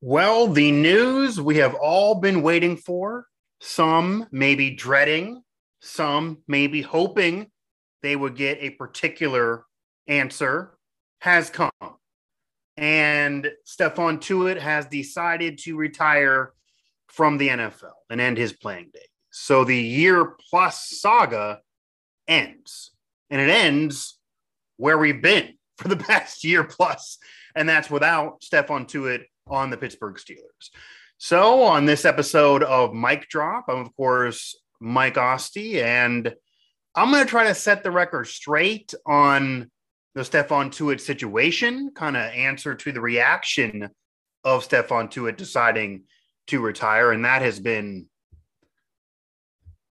Well, the news we have all been waiting for, some maybe dreading, some maybe hoping they would get a particular answer, has come. And Stephon Tuitt has decided to retire from the NFL and end his playing days. So the year plus saga ends. And it ends where we've been for the past year plus, and that's without Stephon Tuitt on the Pittsburgh Steelers. So, on this episode of Mike Drop, I'm of course Mike Asti, and I'm going to try to set the record straight on the Stephon Tuitt situation, kind of answer to the reaction of Stephon Tuitt deciding to retire, and that has been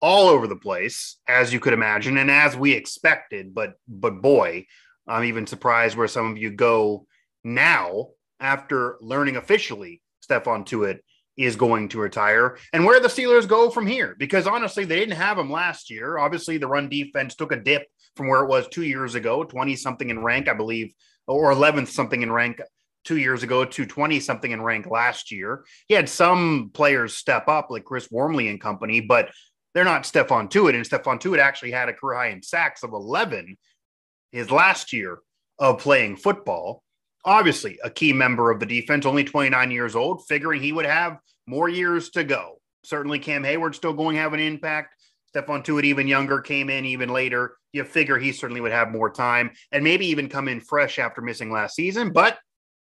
all over the place, as you could imagine, and as we expected. But but boy, I'm even surprised where some of you go now after learning officially Stephon Tuitt is going to retire and where the Steelers go from here. Because honestly, they didn't have him last year. Obviously, the run defense took a dip from where it was two years ago, 20 something in rank, I believe, or 11th something in rank two years ago to 20 something in rank last year. He had some players step up, like Chris Wormley and company, but they're not Stephon Tuitt. And Stephon Tuitt actually had a career high in sacks of 11 his last year of playing football obviously a key member of the defense, only 29 years old, figuring he would have more years to go. Certainly, Cam Heyward still going to have an impact. Stephon Tuitt, even younger, came in even later. You figure he certainly would have more time and maybe even come in fresh after missing last season, but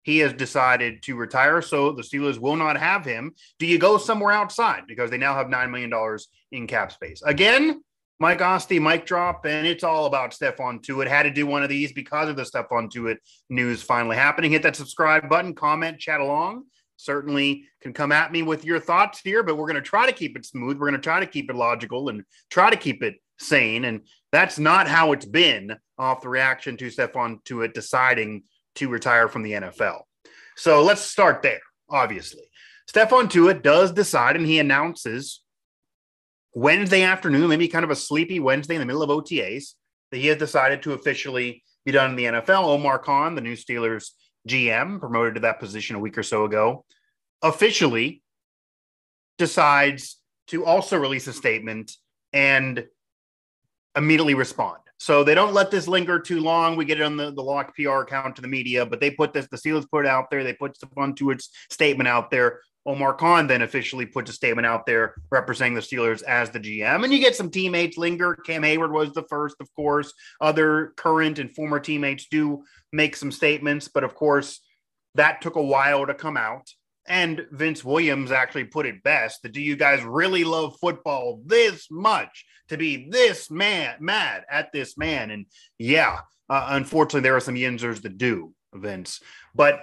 he has decided to retire. So the Steelers will not have him. Do you go somewhere outside because they now have $9 million in cap space? Again, Mike Asti, Mic Drop, and it's all about Stephon Tuitt. Had to do one of these because of the Stephon Tuitt news finally happening. Hit that subscribe button, comment, chat along. Certainly can come at me with your thoughts here, but we're going to try to keep it smooth. We're going to try to keep it logical and try to keep it sane. And that's not how it's been off the reaction to Stephon Tuitt deciding to retire from the NFL. So let's start there, obviously. Stephon Tuitt does decide, and he announces Wednesday afternoon, maybe kind of a sleepy Wednesday in the middle of OTAs, that he has decided to officially be done in the NFL. Omar Khan, the new Steelers GM, promoted to that position a week or so ago, officially decides to also release a statement and immediately respond. So they don't let this linger too long. We get it on the, the locked PR account to the media, but they put this, the Steelers put out there. They put Stephon Tuitt's statement out there. Omar Khan then officially puts a statement out there representing the Steelers as the GM. And you get some teammates linger. Cam Heyward was the first, of course. Other current and former teammates do make some statements, but of course, that took a while to come out. And Vince Williams actually put it best that do you guys really love football this much to be this man mad at this man? And yeah, uh, unfortunately, there are some Yinzers that do, Vince. But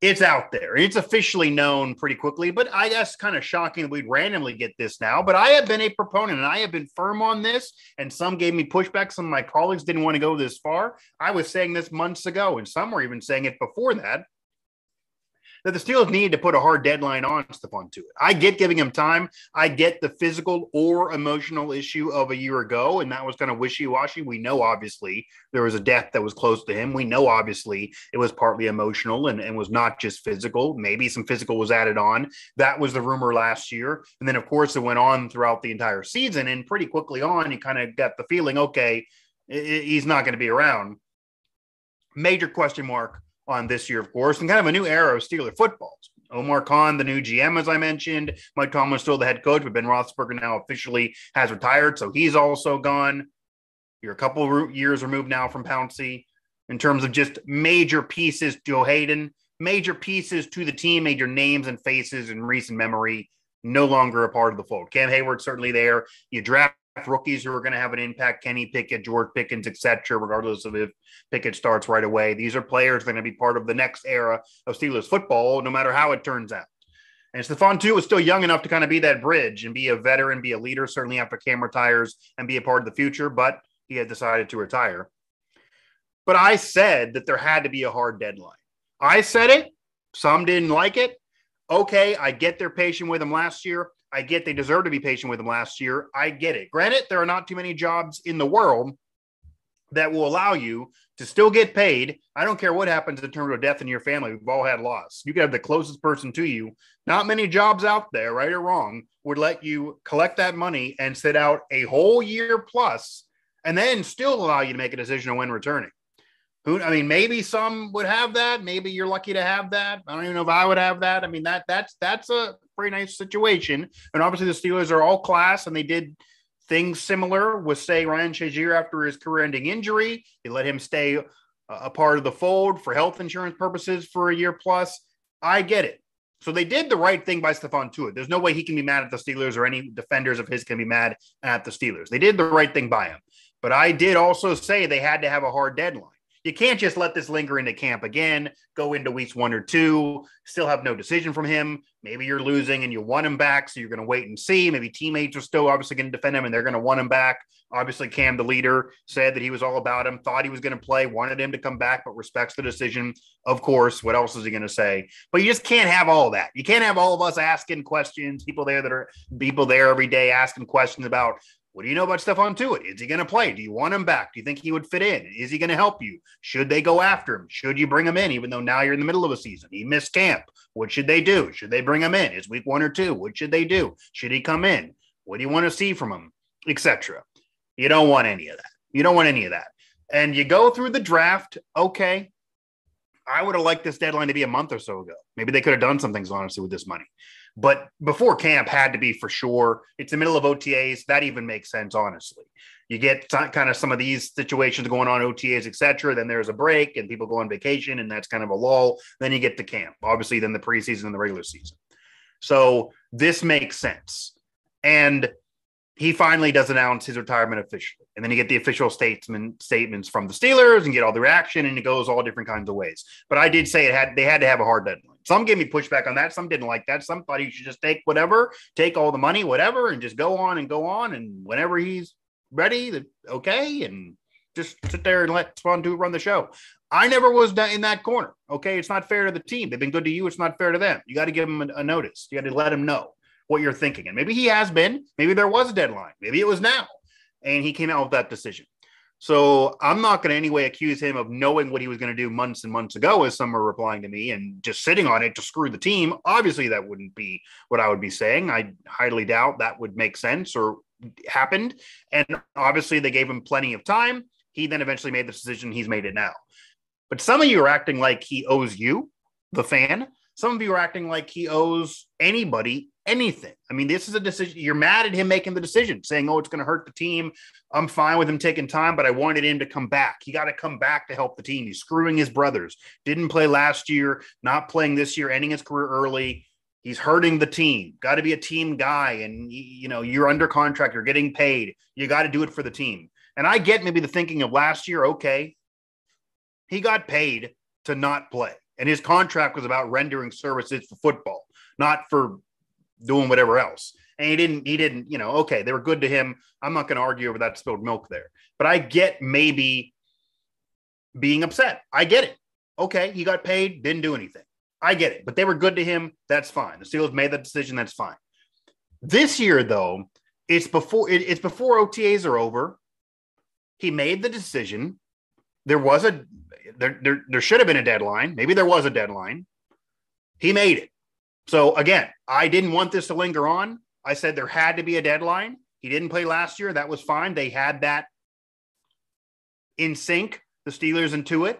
it's out there. It's officially known pretty quickly, but I guess kind of shocking that we'd randomly get this now. But I have been a proponent and I have been firm on this, and some gave me pushback. Some of my colleagues didn't want to go this far. I was saying this months ago, and some were even saying it before that that the Steelers need to put a hard deadline on Stephon Tuitt. I get giving him time. I get the physical or emotional issue of a year ago, and that was kind of wishy washy. We know, obviously, there was a death that was close to him. We know, obviously, it was partly emotional and, and was not just physical. Maybe some physical was added on. That was the rumor last year. And then, of course, it went on throughout the entire season. And pretty quickly on, you kind of got the feeling, okay, he's not going to be around. Major question mark on this year, of course, and kind of a new era of Steeler football. Omar Khan, the new GM, as I mentioned. Mike Tomlin still the head coach, but Ben Roethlisberger now officially has retired, so he's also gone. You're a couple of years removed now from Pouncey in terms of just major pieces. Joe Haden, major pieces to the team, major names and faces in recent memory, no longer a part of the fold. Cam Heyward certainly there. You draft rookies who are going to have an impact Kenny Pickett, George Pickens, etc., regardless of if Pickett starts right away. These are players that are going to be part of the next era of Steelers football, no matter how it turns out. And Stephon Tuitt was still young enough to kind of be that bridge and be a veteran, be a leader, certainly after Cam retires and be a part of the future, but he had decided to retire. But I said that there had to be a hard deadline. I said it. Some didn't like it. Okay, I get they're patient with him last year. I get they deserve to be patient with him last year. I get it. Granted, there are not too many jobs in the world that will allow you to still get paid. I don't care what happens in terms of death in your family. We've all had loss. You could have the closest person to you. Not many jobs out there, right or wrong, would let you collect that money and sit out a whole year plus and then still allow you to make a decision on when returning. Who I mean, maybe some would have that. Maybe you're lucky to have that. I don't even know if I would have that. I mean, that that's that's a pretty nice situation. And obviously, the Steelers are all class, and they did things similar with say Ryan Shazier after his career-ending injury. They let him stay a part of the fold for health insurance purposes for a year plus. I get it. So they did the right thing by Stephon Tuitt. There's no way he can be mad at the Steelers or any defenders of his can be mad at the Steelers. They did the right thing by him. But I did also say they had to have a hard deadline. You can't just let this linger into camp again, go into weeks one or two, still have no decision from him. Maybe you're losing and you want him back. So you're going to wait and see. Maybe teammates are still obviously going to defend him and they're going to want him back. Obviously, Cam, the leader, said that he was all about him, thought he was going to play, wanted him to come back, but respects the decision. Of course, what else is he going to say? But you just can't have all that. You can't have all of us asking questions, people there that are people there every day asking questions about what do you know about Stephon Tuitt? Is he going to play? Do you want him back? Do you think he would fit in? Is he going to help you? Should they go after him? Should you bring him in, even though now you're in the middle of a season? He missed camp. What should they do? Should they bring him in? Is week one or two? What should they do? Should he come in? What do you want to see from him? Etc. You don't want any of that. You don't want any of that. And you go through the draft. Okay. I would have liked this deadline to be a month or so ago. Maybe they could have done some things honestly with this money. But before camp had to be for sure. It's the middle of OTAs. That even makes sense, honestly. You get kind of some of these situations going on, OTAs, etc. Then there's a break and people go on vacation, and that's kind of a lull. Then you get to camp, obviously, then the preseason and the regular season. So this makes sense. And he finally does announce his retirement officially. And then you get the official statement statements from the Steelers and get all the reaction, and it goes all different kinds of ways. But I did say it had they had to have a hard deadline. Some gave me pushback on that. Some didn't like that. Some thought he should just take whatever, take all the money, whatever, and just go on and go on. And whenever he's ready, okay, and just sit there and let Spawn do run the show. I never was in that corner. Okay, it's not fair to the team. They've been good to you. It's not fair to them. You got to give them a, a notice. You got to let them know what you're thinking. And maybe he has been. Maybe there was a deadline. Maybe it was now. And he came out with that decision. So I'm not going to any way accuse him of knowing what he was going to do months and months ago, as some are replying to me, and just sitting on it to screw the team. Obviously, that wouldn't be what I would be saying. I highly doubt that would make sense or happened. And obviously, they gave him plenty of time. He then eventually made the decision. He's made it now. But some of you are acting like he owes you, the fan. Some of you are acting like he owes anybody anything. I mean, this is a decision. You're mad at him making the decision, saying, oh, it's going to hurt the team. I'm fine with him taking time, but I wanted him to come back. He got to come back to help the team. He's screwing his brothers. Didn't play last year, not playing this year, ending his career early. He's hurting the team. Got to be a team guy. And, you know, you're under contract, you're getting paid. You got to do it for the team. And I get maybe the thinking of last year, okay, he got paid to not play. And his contract was about rendering services for football, not for doing whatever else. And he didn't, he didn't, you know, okay, they were good to him. I'm not going to argue over that spilled milk there. But I get maybe being upset. I get it. Okay, he got paid, didn't do anything. I get it. But they were good to him. That's fine. The Steelers made that decision. That's fine. This year, though, it's before it, it's before OTAs are over. He made the decision. There was a there, there there should have been a deadline. Maybe there was a deadline. He made it. So again, I didn't want this to linger on. I said there had to be a deadline. He didn't play last year. That was fine. They had that in sync, the Steelers and Tuitt.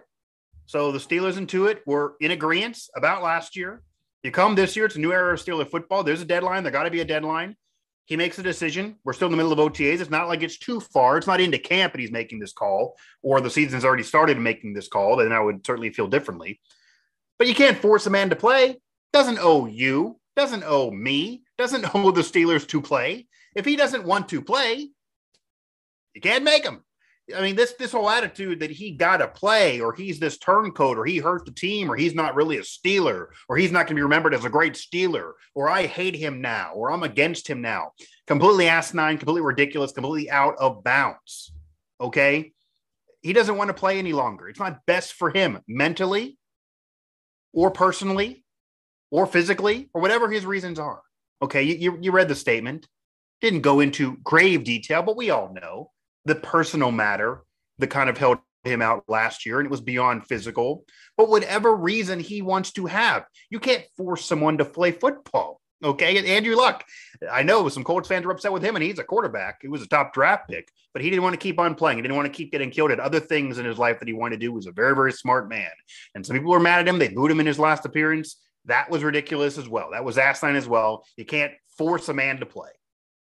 So the Steelers and Tuitt were in agreement about last year. You come this year, it's a new era of Steeler football. There's a deadline. There got to be a deadline. He makes a decision. We're still in the middle of OTAs. It's not like it's too far. It's not into camp and he's making this call, or the season's already started making this call. Then I would certainly feel differently. But you can't force a man to play doesn't owe you, doesn't owe me, doesn't owe the Steelers to play. If he doesn't want to play, you can't make him. I mean, this this whole attitude that he got to play, or he's this turncoat, or he hurt the team, or he's not really a Steeler, or he's not going to be remembered as a great Steeler, or I hate him now, or I'm against him now. Completely asinine, completely ridiculous, completely out of bounds. Okay, he doesn't want to play any longer. It's not best for him mentally or personally or physically or whatever his reasons are. Okay, you, you, you read the statement, didn't go into grave detail, but we all know the personal matter that kind of held him out last year, and it was beyond physical. But whatever reason he wants to have, you can't force someone to play football. Okay, and Andrew Luck. I know some Colts fans are upset with him, and he's a quarterback. He was a top draft pick, but he didn't want to keep on playing. He didn't want to keep getting killed at other things in his life that he wanted to do. He was a very, very smart man. And some people were mad at him. They booed him in his last appearance. That was ridiculous as well. That was asinine as well. You can't force a man to play.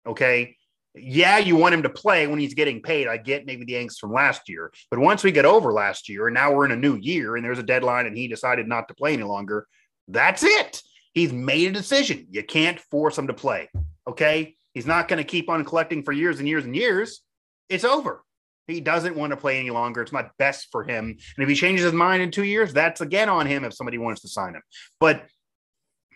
Okay. Yeah, you want him to play when he's getting paid. I get maybe the angst from last year. But once we get over last year and now we're in a new year and there's a deadline and he decided not to play any longer, that's it He's made a decision. You can't force him to play. Okay. He's not going to keep on collecting for years and years and years. It's over. He doesn't want to play any longer. It's not best for him. And if he changes his mind in two years, that's again on him if somebody wants to sign him. But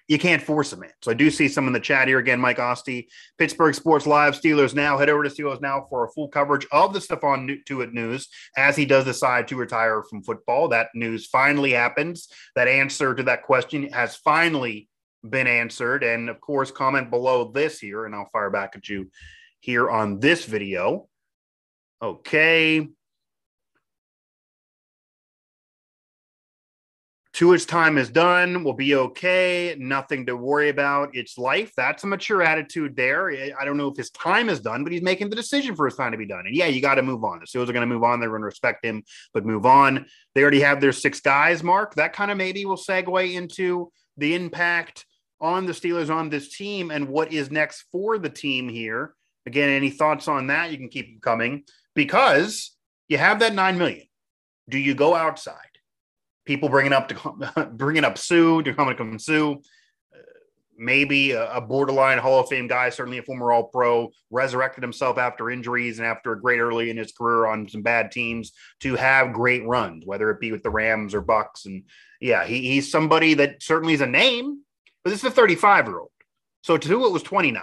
you can't force him in. So I do see some in the chat here again. Mike Asti, Pittsburgh Sports Live, Steelers Now. Head over to Steelers Now for a full coverage of the Stephon Tuitt news as he does decide to retire from football. That news finally happens. That answer to that question has finally been answered. And of course, comment below this here, and I'll fire back at you here on this video. Okay. Tuitt's time is done. We'll be okay. Nothing to worry about. It's life. That's a mature attitude there. I don't know if his time is done, but he's making the decision for his time to be done. And yeah, you got to move on. The Steelers are going to move on. They're going to respect him, but move on. They already have their six guys, Mark. That kind of maybe will segue into the impact on the Steelers on this team and what is next for the team here. Again, any thoughts on that? You can keep them coming because you have that nine million. Do you go outside? People bringing up to bringing up Suh, to come Suh, uh, maybe a, a, borderline Hall of Fame guy, certainly a former All Pro, resurrected himself after injuries and after a great early in his career on some bad teams to have great runs, whether it be with the Rams or Bucks. And yeah, he, he's somebody that certainly is a name, but this is a 35 year old. So Tuitt was 29.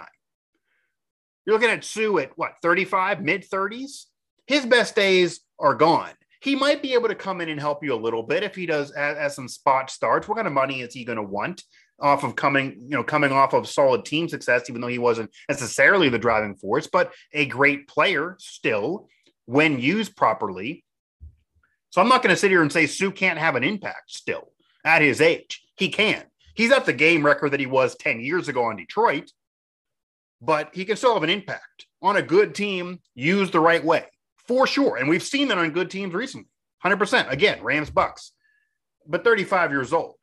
You're looking at Suh at what, 35, mid 30s? His best days are gone. He might be able to come in and help you a little bit if he does as, as some spot starts. What kind of money is he going to want off of coming, you know, coming off of solid team success, even though he wasn't necessarily the driving force, but a great player still when used properly. So I'm not going to sit here and say Suh can't have an impact still at his age. He can. He's not the game record that he was 10 years ago on Detroit, but he can still have an impact on a good team used the right way for sure. And we've seen that on good teams recently 100%. Again, Rams Bucks, but 35 years old.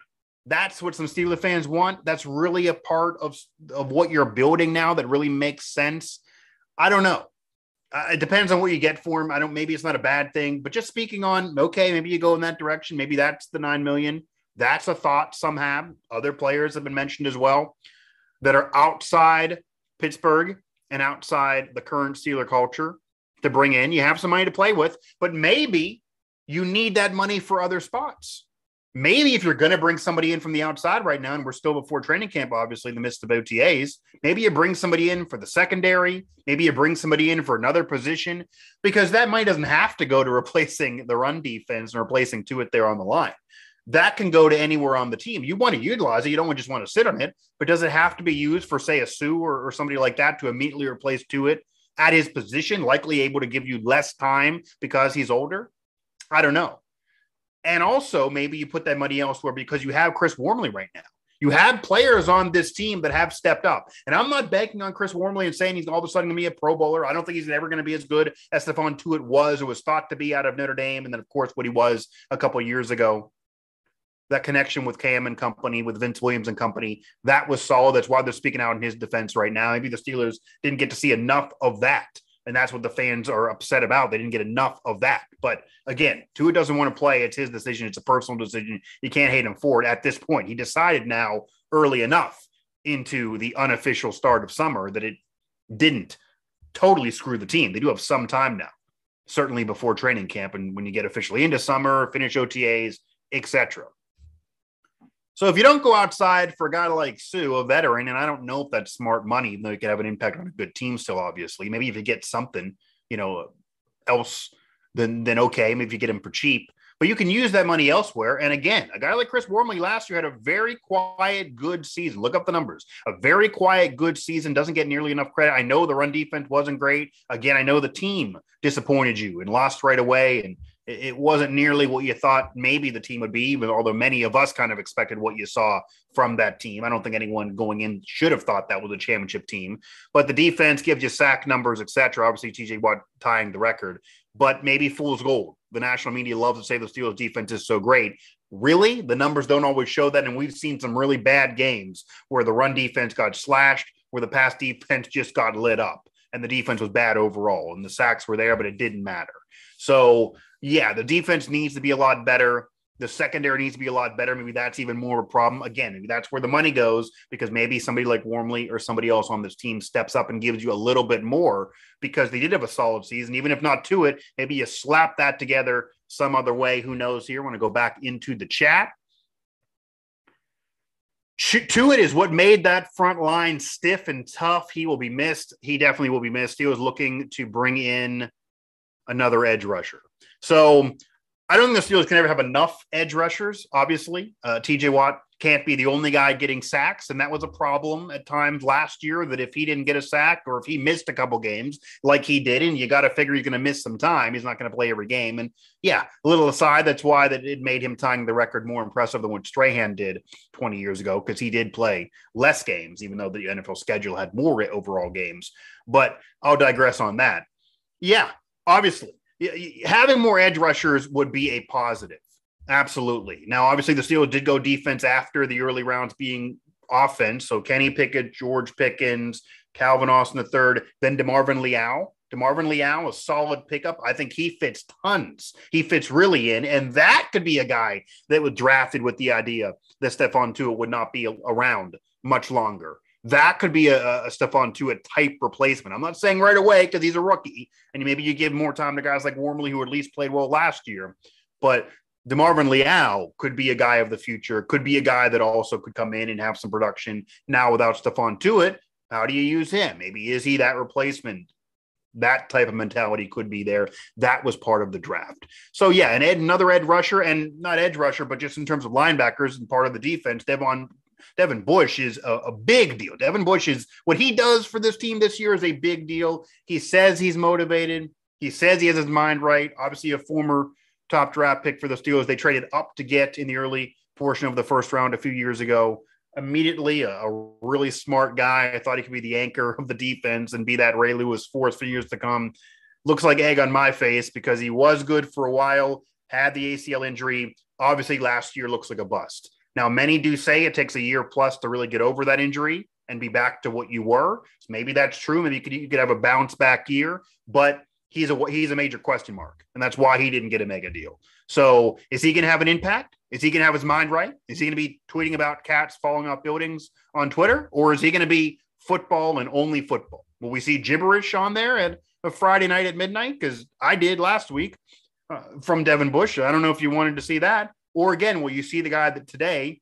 That's what some Steeler fans want. That's really a part of, of what you're building now that really makes sense. I don't know. Uh, it depends on what you get for him. I don't. Maybe it's not a bad thing, but just speaking on okay, maybe you go in that direction. Maybe that's the nine million. That's a thought some have. Other players have been mentioned as well that are outside Pittsburgh and outside the current Steeler culture to bring in. You have some money to play with, but maybe you need that money for other spots. Maybe if you're going to bring somebody in from the outside right now, and we're still before training camp, obviously, in the midst of OTAs, maybe you bring somebody in for the secondary. Maybe you bring somebody in for another position because that money doesn't have to go to replacing the run defense and replacing Tuitt there on the line that can go to anywhere on the team. You want to utilize it. You don't just want to sit on it, but does it have to be used for, say, a Suh or, or somebody like that to immediately replace Tuitt at his position, likely able to give you less time because he's older? I don't know. And also, maybe you put that money elsewhere because you have Chris Wormley right now. You have players on this team that have stepped up. And I'm not banking on Chris Wormley and saying he's all of a sudden going to be a pro bowler. I don't think he's ever going to be as good as Stephon Tuitt was or was thought to be out of Notre Dame. And then, of course, what he was a couple years ago that connection with Cam and company, with Vince Williams and company, that was solid. That's why they're speaking out in his defense right now. Maybe the Steelers didn't get to see enough of that. And that's what the fans are upset about. They didn't get enough of that. But again, Tuitt doesn't want to play. It's his decision. It's a personal decision. You can't hate him for it at this point. He decided now early enough into the unofficial start of summer that it didn't totally screw the team. They do have some time now, certainly before training camp. And when you get officially into summer, finish OTAs, etc. So if you don't go outside for a guy like Suh, a veteran, and I don't know if that's smart money, even though it could have an impact on a good team still, obviously. Maybe if you get something, you know, else, then then okay. Maybe if you get him for cheap. but you can use that money elsewhere. And again, a guy like Chris Wormley last year had a very quiet, good season. Look up the numbers. A very quiet, good season doesn't get nearly enough credit. I know the run defense wasn't great. Again, I know the team disappointed you and lost right away. And it wasn't nearly what you thought maybe the team would be, but although many of us kind of expected what you saw from that team. I don't think anyone going in should have thought that was a championship team. But the defense gives you sack numbers, etc. Obviously, TJ Watt tying the record, but maybe fool's gold. The national media loves to say the Steelers defense is so great. Really, the numbers don't always show that, and we've seen some really bad games where the run defense got slashed, where the pass defense just got lit up, and the defense was bad overall, and the sacks were there, but it didn't matter. So yeah, the defense needs to be a lot better. The secondary needs to be a lot better. Maybe that's even more of a problem. Again, maybe that's where the money goes because maybe somebody like Wormley or somebody else on this team steps up and gives you a little bit more because they did have a solid season. Even if not Tuitt, maybe you slap that together some other way. Who knows here? I want to go back into the chat. Tuitt it is what made that front line stiff and tough. He will be missed. He definitely will be missed. He was looking to bring in another edge rusher. So I don't think the Steelers can ever have enough edge rushers. Obviously, uh, T.J. Watt can't be the only guy getting sacks, and that was a problem at times last year. That if he didn't get a sack or if he missed a couple games like he did, and you got to figure he's going to miss some time, he's not going to play every game. And yeah, a little aside, that's why that it made him tying the record more impressive than what Strahan did 20 years ago because he did play less games, even though the NFL schedule had more overall games. But I'll digress on that. Yeah, obviously having more edge rushers would be a positive. Absolutely. Now, obviously, the Steelers did go defense after the early rounds being offense. So Kenny Pickett, George Pickens, Calvin Austin III, then DeMarvin Leal. DeMarvin Leal, a solid pickup. I think he fits tons. He fits really in. And that could be a guy that was drafted with the idea that Stephon Tuitt would not be around much longer that could be a, a Stephon Tuitt type replacement. I'm not saying right away because he's a rookie, and maybe you give more time to guys like Wormley who at least played well last year. But DeMarvin Leal could be a guy of the future, could be a guy that also could come in and have some production now without Stephon Tuitt. How do you use him? Maybe is he that replacement? That type of mentality could be there. That was part of the draft. So yeah, and Ed, another edge rusher, and not edge rusher, but just in terms of linebackers and part of the defense, Devon Devin Bush is a, a, big deal. Devin Bush is what he does for this team this year is a big deal. He says he's motivated. He says he has his mind right. Obviously, a former top draft pick for the Steelers. They traded up to get in the early portion of the first round a few years ago. Immediately, a, a really smart guy. I thought he could be the anchor of the defense and be that Ray Lewis force for years to come. Looks like egg on my face because he was good for a while, had the ACL injury. Obviously, last year looks like a bust. Now, many do say it takes a year plus to really get over that injury and be back to what you were. So maybe that's true. Maybe you could, you could have a bounce back year, but he's a he's a major question mark, and that's why he didn't get a mega deal. So, is he going to have an impact? Is he going to have his mind right? Is he going to be tweeting about cats falling off buildings on Twitter, or is he going to be football and only football? Will we see gibberish on there at a Friday night at midnight? Because I did last week uh, from Devin Bush. I don't know if you wanted to see that. Or again, will you see the guy that today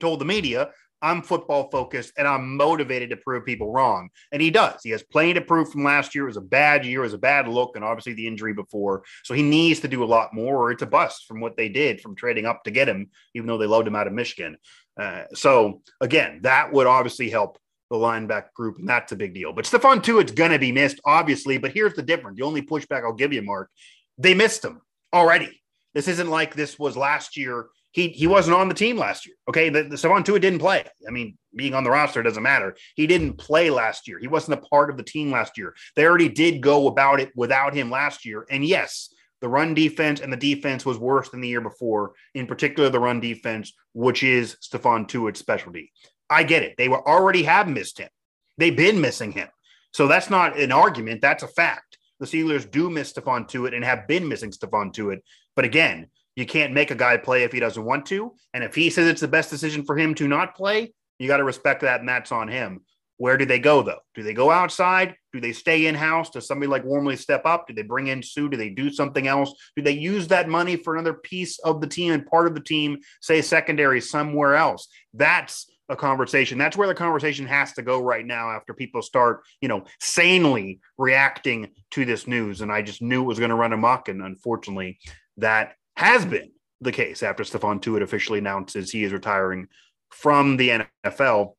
told the media, I'm football focused and I'm motivated to prove people wrong. And he does. He has plenty to prove from last year. It was a bad year, it was a bad look, and obviously the injury before. So he needs to do a lot more, or it's a bust from what they did from trading up to get him, even though they loved him out of Michigan. Uh, so again, that would obviously help the linebacker group, and that's a big deal. But Stephon Tuitt's going to be missed, obviously. But here's the difference: the only pushback I'll give you, Mark, they missed him already. This isn't like this was last year. He he wasn't on the team last year. Okay, the, the Stephon Tuitt didn't play. I mean, being on the roster doesn't matter. He didn't play last year. He wasn't a part of the team last year. They already did go about it without him last year. And yes, the run defense and the defense was worse than the year before. In particular, the run defense, which is Stephon Tuitt's specialty. I get it. They were already have missed him. They've been missing him. So that's not an argument. That's a fact. The Steelers do miss Stephon Tuitt and have been missing Stephon Tuitt. But again, you can't make a guy play if he doesn't want to. And if he says it's the best decision for him to not play, you got to respect that, and that's on him. Where do they go though? Do they go outside? Do they stay in house? Does somebody like Wormley step up? Do they bring in Suh? Do they do something else? Do they use that money for another piece of the team and part of the team, say secondary somewhere else? That's a conversation. That's where the conversation has to go right now after people start, you know, sanely reacting to this news. And I just knew it was going to run amok. And unfortunately, that has been the case after Stephon Tuitt officially announces he is retiring from the NFL.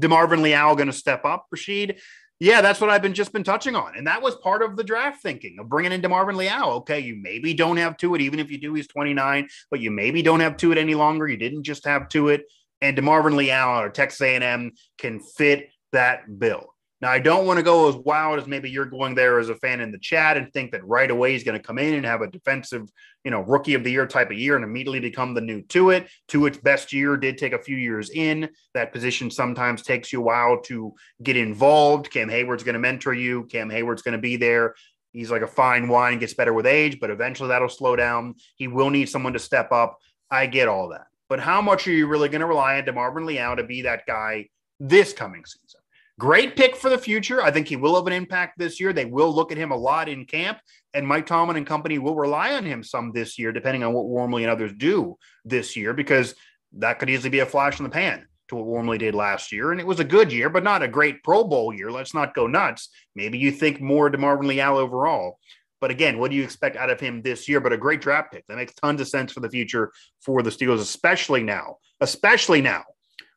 DeMarvin Leal going to step up, Rashid? Yeah, that's what I've been just been touching on. And that was part of the draft thinking of bringing in DeMarvin Leal. Okay, you maybe don't have Tuitt, even if you do, he's 29, but you maybe don't have Tuitt any longer. You didn't just have Tuitt. And DeMarvin Leal or Texas A&M can fit that bill. Now, I don't want to go as wild as maybe you're going there as a fan in the chat and think that right away he's going to come in and have a defensive, you know, rookie of the year type of year and immediately become the new Tuitt. Tuitt's best year did take a few years in. That position sometimes takes you a while to get involved. Cam Heyward's going to mentor you. Cam Heyward's going to be there. He's like a fine wine, gets better with age, but eventually that'll slow down. He will need someone to step up. I get all that. But how much are you really going to rely on DeMarvin Leal to be that guy this coming season? Great pick for the future. I think he will have an impact this year. They will look at him a lot in camp, and Mike Tomlin and company will rely on him some this year, depending on what Wormley and others do this year, because that could easily be a flash in the pan to what Wormley did last year. And it was a good year, but not a great Pro Bowl year. Let's not go nuts. Maybe you think more DeMarvin Leal overall. But again, what do you expect out of him this year? But a great draft pick. That makes tons of sense for the future for the Steelers, especially now, especially now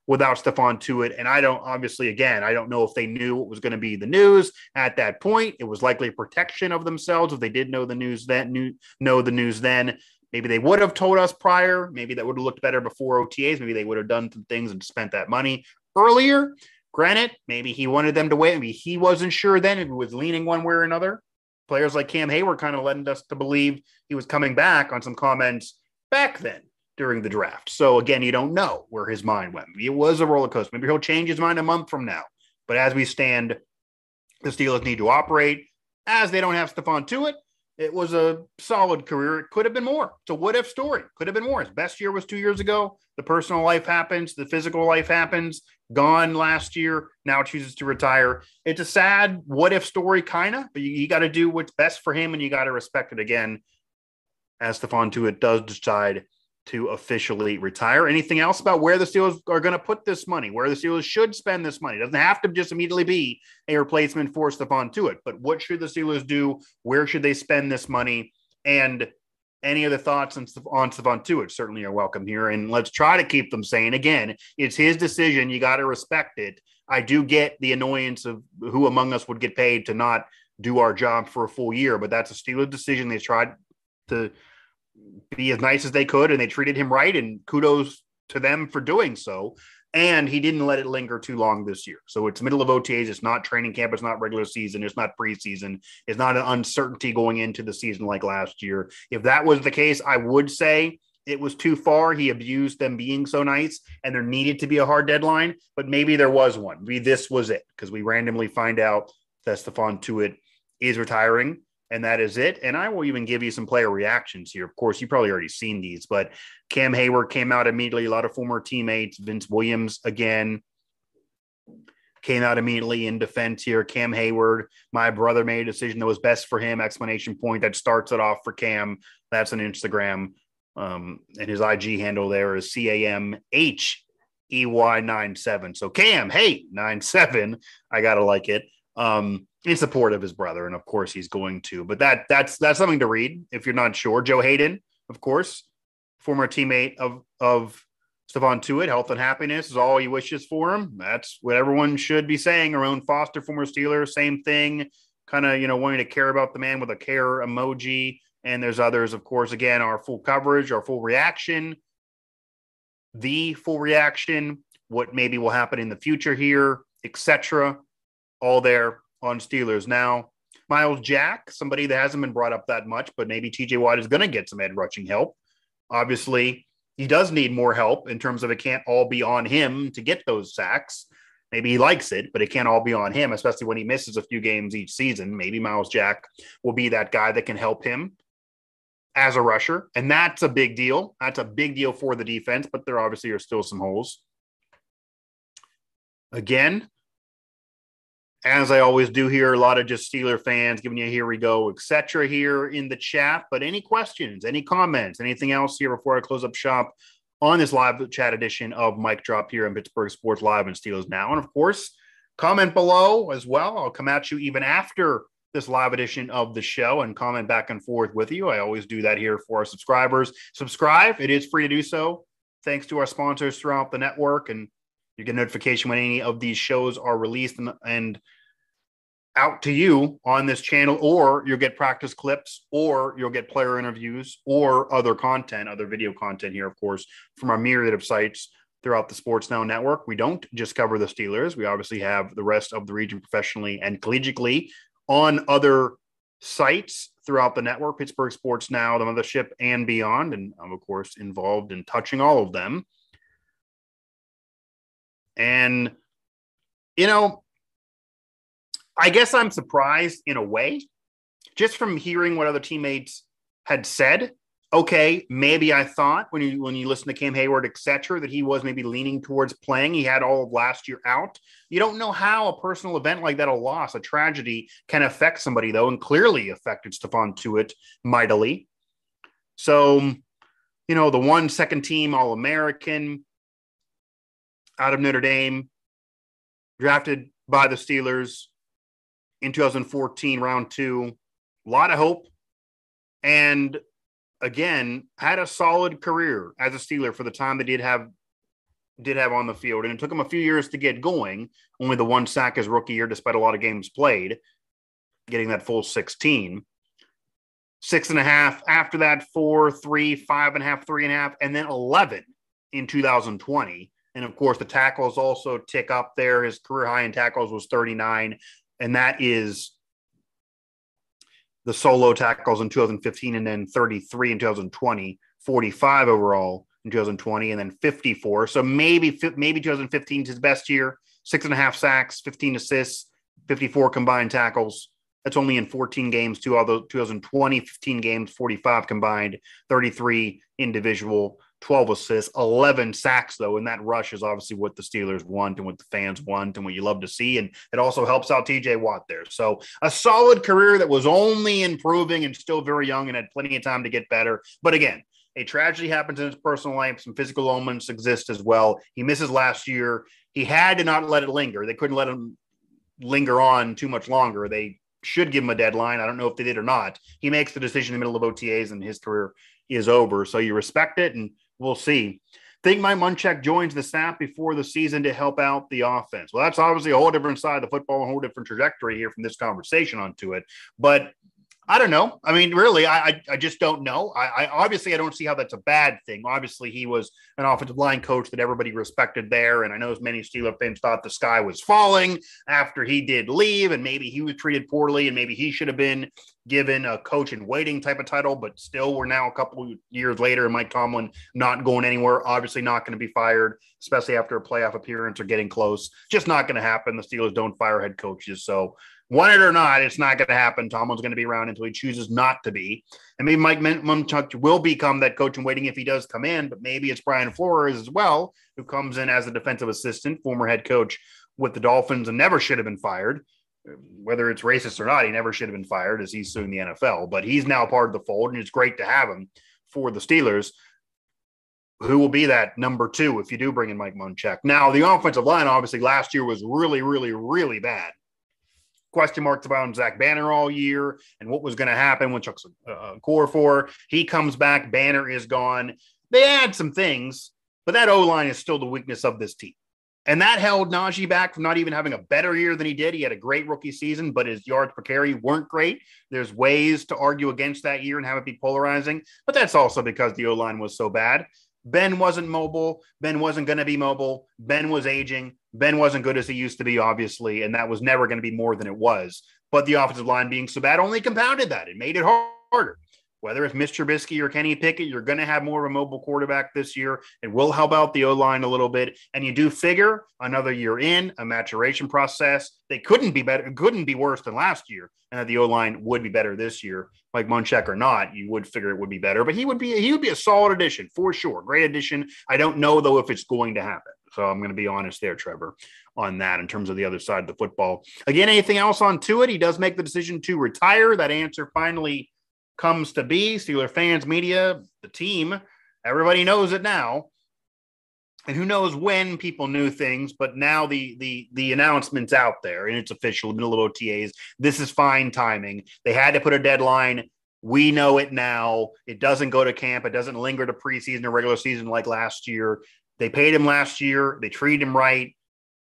without Stephon Tuitt. And I don't obviously again, I don't know if they knew what was going to be the news at that point. It was likely protection of themselves if they did know the news then knew know the news then. Maybe they would have told us prior. Maybe that would have looked better before OTAs. Maybe they would have done some things and spent that money earlier. Granted, maybe he wanted them to wait. Maybe he wasn't sure then he was leaning one way or another. Players like Cam Heyward kind of led us to believe he was coming back on some comments back then during the draft. So again, you don't know where his mind went. It was a roller coaster. Maybe he'll change his mind a month from now. But as we stand, the Steelers need to operate as they don't have Stephon Tuitt. It It was a solid career. It could have been more. It's a what if story. Could have been more. His best year was two years ago. The personal life happens. The physical life happens. Gone last year. Now chooses to retire. It's a sad what if story, kind of, but you, you got to do what's best for him and you got to respect it again as Stephon Tuitt does decide to officially retire. Anything else about where the Steelers are going to put this money, where the Steelers should spend this money? Doesn't have to just immediately be a replacement for Stephon Tuitt, but what should the Steelers do? Where should they spend this money? And any other thoughts on, on Stephon Tuitt certainly are welcome here. And let's try to keep them sane. Again, it's his decision. You got to respect it. I do get the annoyance of who among us would get paid to not do our job for a full year, but that's a Steelers decision. They tried to be as nice as they could and they treated him right and kudos to them for doing so. And he didn't let it linger too long this year. So it's middle of otas it's not training camp. It's not regular season. It's not preseason. It's not an uncertainty going into the season like last year. If that was the case i would say it was too far. He abused them being so nice and there needed to be a hard deadline but maybe there was one. Maybe this was it because we randomly find out that Stephon Tuitt is retiring and that is it. And I will even give you some player reactions here. Of course, you probably already seen these, but Cam Heyward came out immediately. A lot of former teammates, Vince Williams again came out immediately in defense here. Cam Heyward, my brother made a decision that was best for him. Explanation point that starts it off for Cam. That's an Instagram. Um, and his IG handle there is C A M H E Y 97. So Cam, hey, 97. I got to like it. Um, in support of his brother, and of course he's going to. But that that's that's something to read if you're not sure. Joe Haden, of course, former teammate of of Stephon Tuitt, health and happiness is all he wishes for him. That's what everyone should be saying. Ramon Foster, former Steeler, same thing. Kind of, you know, wanting to care about the man with a care emoji. And there's others, of course, again, our full coverage, our full reaction, the full reaction, what maybe will happen in the future here, etc. All there on Steelers. Now, Myles Jack, somebody that hasn't been brought up that much, but maybe TJ Watt is going to get some edge rushing help. Obviously, he does need more help in terms of it can't all be on him to get those sacks. Maybe he likes it, but it can't all be on him, especially when he misses a few games each season. Maybe Myles Jack will be that guy that can help him as a rusher. And that's a big deal. That's a big deal for the defense, but there obviously are still some holes. Again, as I always do here, a lot of just Steeler fans giving you here we go, etc. here in the chat. But any questions, any comments, anything else here before I close up shop on this live chat edition of Mike Drop here in Pittsburgh Sports Live and Steelers Now. And of course, comment below as well. I'll come at you even after this live edition of the show and comment back and forth with you. I always do that here for our subscribers. Subscribe, it is free to do so. Thanks to our sponsors throughout the network, and you get notification when any of these shows are released and, and out to you on this channel, or you'll get practice clips, or you'll get player interviews, or other content, other video content here, of course, from our myriad of sites throughout the Sports Now network. We don't just cover the Steelers. We obviously have the rest of the region professionally and collegiately on other sites throughout the network, Pittsburgh Sports Now, the Mothership, and beyond. And I'm, of course, involved in touching all of them. And, you know, I guess I'm surprised in a way, just from hearing what other teammates had said okay, maybe I thought when you when you listen to Cam Heyward, etc., that he was maybe leaning towards playing. He had all of last year out. You don't know how a personal event like that, a loss, a tragedy, can affect somebody though, and clearly affected Stephon Tuitt mightily. So, you know, the one second team All American out of Notre Dame, drafted by the Steelers in 2014, round two. A lot of hope. And again, had a solid career as a Steeler for the time they did have did have on the field, and it took him a few years to get going. Only the one sack his rookie year, despite a lot of games played, getting that full 16. Six and a half after that, four, three, five and a half, three and a half, and then 11 in 2020. And of course, the tackles also tick up there. His career high in tackles was 39, and that is the solo tackles in 2015 and then 33 in 2020, 45 overall in 2020, and then 54. So maybe maybe 2015 is his best year. Six and a half sacks, 15 assists, 54 combined tackles. That's only in 14 games. Two although 2020, 15 games, 45 combined, 33 individual. 12 assists, 11 sacks, though. And that rush is obviously what the Steelers want and what the fans want and what you love to see. And it also helps out TJ Watt there. So a solid career that was only improving and still very young and had plenty of time to get better. But again, a tragedy happens in his personal life. Some physical elements exist as well. He misses last year. He had to not let it linger. They couldn't let him linger on too much longer. They should give him a deadline. I don't know if they did or not. He makes the decision in the middle of OTAs and his career is over. So you respect it and we'll see. Think Mike Munchak joins the staff before the season to help out the offense. Well, that's obviously a whole different side of the football, a whole different trajectory here from this conversation on Tuitt. But I don't know. I mean, really, I I, just don't know. I, I, obviously I don't see how that's a bad thing. Obviously, he was an offensive line coach that everybody respected there, and I know as many Steeler fans thought the sky was falling after he did leave, and maybe he was treated poorly, and maybe he should have been given a coach in waiting type of title. But still, we're now a couple years later, and Mike Tomlin not going anywhere. Obviously, not going to be fired, especially after a playoff appearance or getting close. Just not going to happen. The Steelers don't fire head coaches, so want it or not, it's not going to happen. Tomlin's going to be around until he chooses not to be. And maybe Mike Munchak will become that coach in waiting if he does come in, but maybe it's Brian Flores as well, who comes in as a defensive assistant, former head coach with the Dolphins and never should have been fired. Whether it's racist or not, he never should have been fired as he's suing the NFL, but he's now part of the fold, and it's great to have him for the Steelers. Who will be that number two if you do bring in Mike Munchak? Now, the offensive line obviously last year was really, really, really bad question marks about Zach Banner all year and what was going to happen when Chuck's uh, core for. He comes back, Banner is gone. They add some things, but that O line is still the weakness of this team. And that held Najee back from not even having a better year than he did. He had a great rookie season, but his yards per carry weren't great. There's ways to argue against that year and have it be polarizing, but that's also because the O line was so bad. Ben wasn't mobile. Ben wasn't going to be mobile. Ben was aging. Ben wasn't good as he used to be, obviously, and that was never going to be more than it was. But the offensive line being so bad only compounded that. It made it harder. Whether it's Mitch Trubisky or Kenny Pickett, you're going to have more of a mobile quarterback this year. It will help out the O line a little bit. And you do figure another year in a maturation process. They couldn't be better, couldn't be worse than last year, and that the O line would be better this year. Like Munchak or not, you would figure it would be better. But he would be he would be a solid addition for sure. Great addition. I don't know though if it's going to happen. So I'm going to be honest there, Trevor, on that in terms of the other side of the football. Again, anything else on Tuitt? He does make the decision to retire. That answer finally comes to be. Steeler fans, media, the team, everybody knows it now. and who knows when people knew things, but now the the the announcement's out there and it's official. A little OTAs. This is fine timing. They had to put a deadline. We know it now. It doesn't go to camp. It doesn't linger to preseason or regular season like last year. They paid him last year. They treated him right.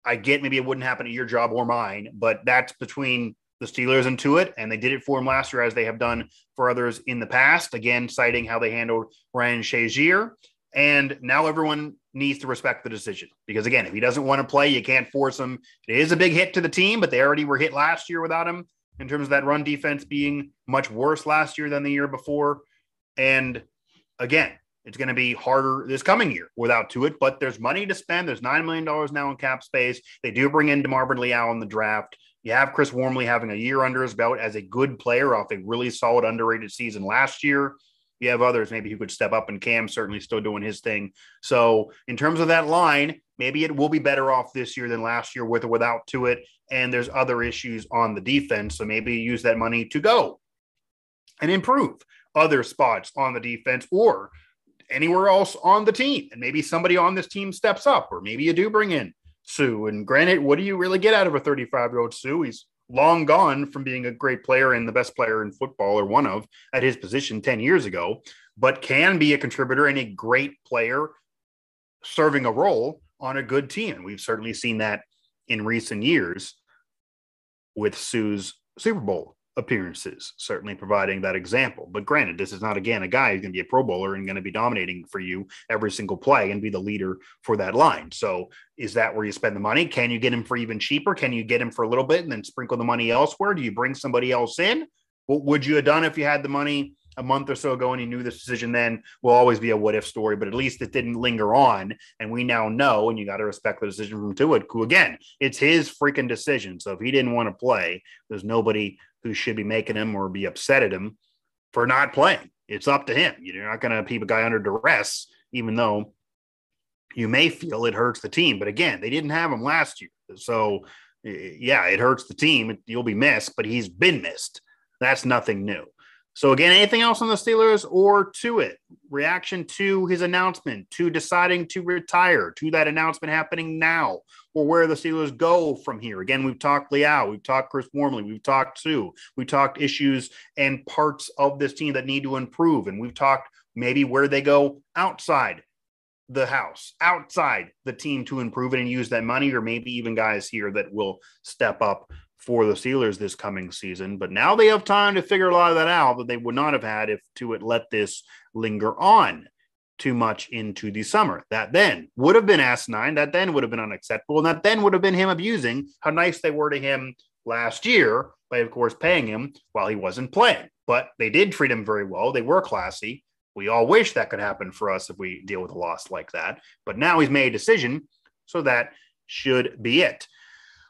I get maybe it wouldn't happen at your job or mine, but that's between the Steelers and Tuitt, and they did it for him last year as they have done for others in the past. Again, citing how they handled Ryan Shazier. And now everyone needs to respect the decision because, again, if he doesn't want to play, you can't force him. It is a big hit to the team, but they already were hit last year without him in terms of that run defense being much worse last year than the year before. And again, it's going to be harder this coming year without Tuitt, but there's money to spend. There's $9 million now in cap space. They do bring in DeMarvin Leal in the draft. You have Chris Wormley having a year under his belt as a good player off a really solid, underrated season last year. You have others maybe who could step up, and Cam certainly still doing his thing. So, in terms of that line, maybe it will be better off this year than last year with or without Tuitt. And there's other issues on the defense. So, maybe use that money to go and improve other spots on the defense or anywhere else on the team. And maybe somebody on this team steps up, or maybe you do bring in Suh. And granted, what do you really get out of a 35 year old Suh? He's long gone from being a great player and the best player in football or one of at his position 10 years ago, but can be a contributor and a great player serving a role on a good team. And we've certainly seen that in recent years with Suh's Super Bowl appearances, certainly providing that example. But granted, this is not again a guy who's going to be a Pro Bowler and going to be dominating for you every single play and be the leader for that line. So, is that where you spend the money? Can you get him for even cheaper? Can you get him for a little bit and then sprinkle the money elsewhere? Do you bring somebody else in? What would you have done if you had the money a month or so ago and he knew this decision then will always be a what if story, but at least it didn't linger on. And we now know, and you got to respect the decision from Tuitt, who again, it's his freaking decision. So if he didn't want to play, there's nobody who should be making him or be upset at him for not playing. It's up to him. You're not going to keep a guy under duress, even though you may feel it hurts the team. But again, they didn't have him last year. So, yeah, it hurts the team. You'll be missed, but he's been missed. That's nothing new. So again, anything else on the Steelers or Tuitt? Reaction to his announcement, to deciding to retire, to that announcement happening now, or where the Steelers go from here. Again, we've talked Leal, we've talked Chris Wormley, we've talked Suh, we talked issues and parts of this team that need to improve, and we've talked maybe where they go outside the house, outside the team to improve it and use that money, or maybe even guys here that will step up for the Steelers this coming season. But now they have time to figure a lot of that out that they would not have had if Tuitt let this linger on too much into the summer. That then would have been asinine. That then would have been unacceptable. And that then would have been him abusing how nice they were to him last year by, of course, paying him while he wasn't playing. But they did treat him very well. They were classy. We all wish that could happen for us if we deal with a loss like that. But now he's made a decision. So that should be it.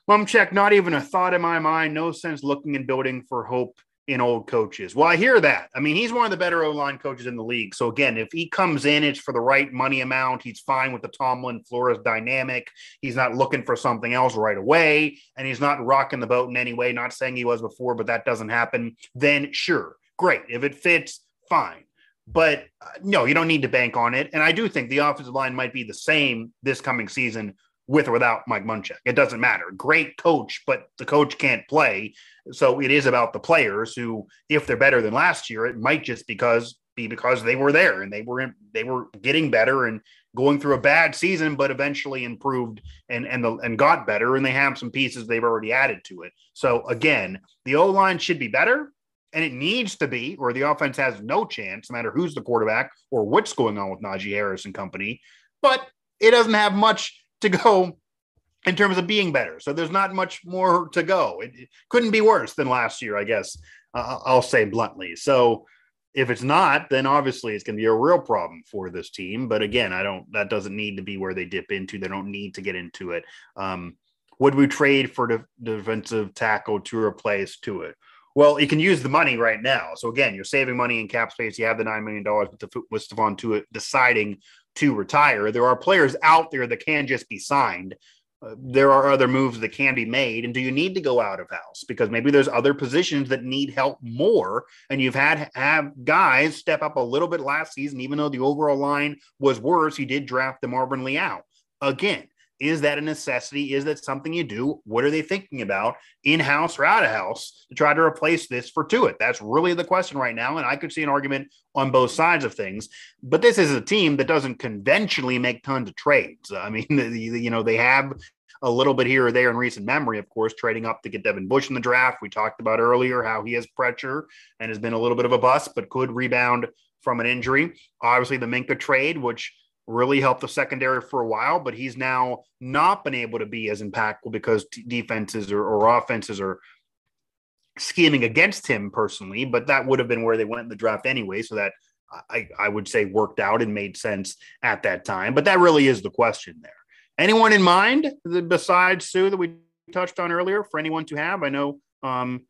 Munchak, not even a thought in my mind. No sense looking and building for hope in old coaches. Well, I hear that. I mean, he's one of the better O line coaches in the league. So again, if he comes in, it's for the right money amount. He's fine with the Tomlin Flores dynamic. He's not looking for something else right away, and he's not rocking the boat in any way. Not saying he was before, but that doesn't happen. Then sure, great. If it fits, fine. But uh, no, you don't need to bank on it. And I do think the offensive line might be the same this coming season with or without Mike Munchak. It doesn't matter. Great coach, but the coach can't play. So it is about the players who, if they're better than last year, it might just because be because they were there and they were in, they were getting better and going through a bad season, but eventually improved and and the and got better. And they have some pieces they've already added to it. So again, the O line should be better. And it needs to be, or the offense has no chance, no matter who's the quarterback or what's going on with Najee Harris and company. But it doesn't have much to go in terms of being better. So there's not much more to go. It, it couldn't be worse than last year, I guess. Uh, I'll say bluntly. So if it's not, then obviously it's going to be a real problem for this team. But again, I don't. That doesn't need to be where they dip into. They don't need to get into it. Um, would we trade for the defensive tackle to replace Tuitt? Well, you can use the money right now. So again, you're saving money in cap space. You have the nine million dollars with, the, with Stephon Tuitt deciding to retire. There are players out there that can just be signed. Uh, there are other moves that can be made. And do you need to go out of house? Because maybe there's other positions that need help more. And you've had have guys step up a little bit last season, even though the overall line was worse. You did draft DeMarvin Leal. again, is that a necessity? Is that something you do? What are they thinking about in house or out of house to try to replace this for Tuitt? That's really the question right now. And I could see an argument on both sides of things. But this is a team that doesn't conventionally make tons of trades. I mean, you know, they have a little bit here or there in recent memory, of course, trading up to get Devin Bush in the draft. We talked about earlier how he has pressure and has been a little bit of a bust, but could rebound from an injury. Obviously, the Minkah trade, which really helped the secondary for a while, but he's now not been able to be as impactful because t- defenses or, or offenses are scheming against him personally. But that would have been where they went in the draft anyway. So that I, I would say worked out and made sense at that time. But that really is the question there. Anyone in mind besides Suh that we touched on earlier for anyone to have? I know, um,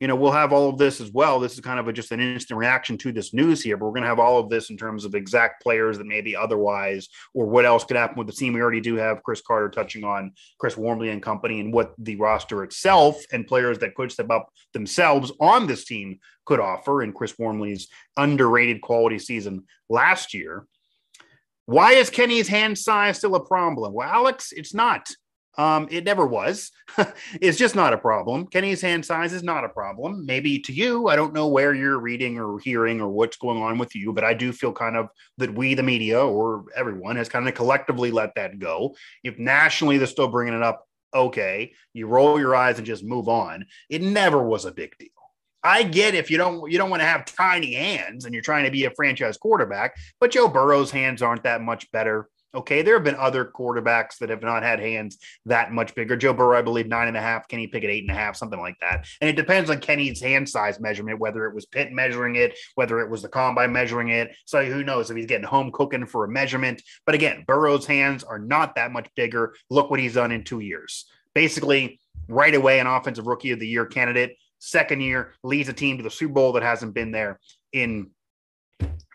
you know, we'll have all of this as well. This is kind of a, just an instant reaction to this news here, but we're going to have all of this in terms of exact players that maybe otherwise, or what else could happen with the team. We already do have Chris Carter touching on Chris Wormley and company and what the roster itself and players that could step up themselves on this team could offer in Chris Wormley's underrated quality season last year. Why is Kenny's hand size still a problem? Well, Alex, it's not. Um, it never was. it's just not a problem. Kenny's hand size is not a problem. Maybe to you, I don't know where you're reading or hearing or what's going on with you, but I do feel kind of that we, the media, or everyone, has kind of collectively let that go. If nationally they're still bringing it up, okay, you roll your eyes and just move on. It never was a big deal. I get if you don't you don't want to have tiny hands and you're trying to be a franchise quarterback, but Joe Burrow's hands aren't that much better. Okay, there have been other quarterbacks that have not had hands that much bigger. Joe Burrow, I believe, nine and a half. Kenny Pickett, eight and a half, something like that. And it depends on Kenny's hand size measurement, whether it was Pitt measuring it, whether it was the combine measuring it. So who knows if he's getting home cooking for a measurement. But again, Burrow's hands are not that much bigger. Look what he's done in two years. Basically, right away, an offensive rookie of the year candidate second year, leads a team to the Super Bowl that hasn't been there in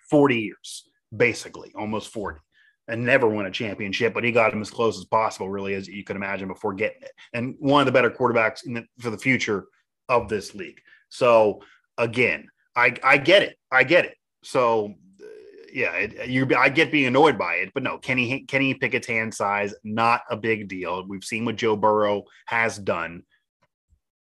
40 years, basically, almost 40, and never won a championship. But he got him as close as possible, really, as you could imagine before getting it. And one of the better quarterbacks the, for the future of this league. So again, I, I get it. I get it. So uh, yeah, it, you I get being annoyed by it, but no, Kenny Kenny Pickett's hand size not a big deal. We've seen what Joe Burrow has done.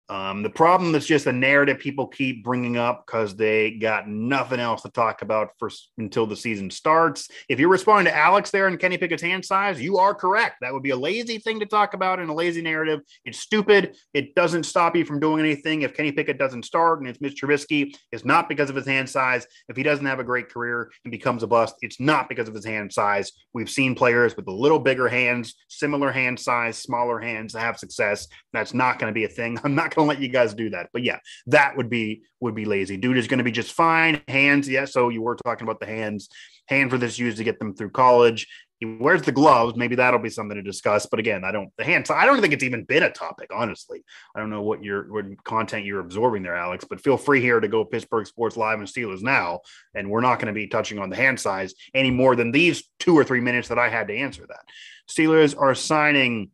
Um, the problem is just a narrative people keep bringing up because they got nothing else to talk about for until the season starts. If you're responding to Alex there and Kenny Pickett's hand size, you are correct. That would be a lazy thing to talk about in a lazy narrative. It's stupid. It doesn't stop you from doing anything. If Kenny Pickett doesn't start and it's Mitch Trubisky, it's not because of his hand size. If he doesn't have a great career and becomes a bust, it's not because of his hand size. We've seen players with a little bigger hands, similar hand size, smaller hands have success. That's not going to be a thing. I'm not going to let you guys do that. But yeah, that would be would be lazy. Dude is going to be just fine. Hands, yeah. So you were talking about the hands. Hand for this used to get them through college. He wears the gloves. Maybe that'll be something to discuss. But again, I don't the hands. I don't think it's even been a topic. Honestly, I don't know what your what content you're absorbing there, Alex. But feel free here to go Pittsburgh Sports Live and Steelers now, and we're not going to be touching on the hand size any more than these two or three minutes that I had to answer that. Steelers are signing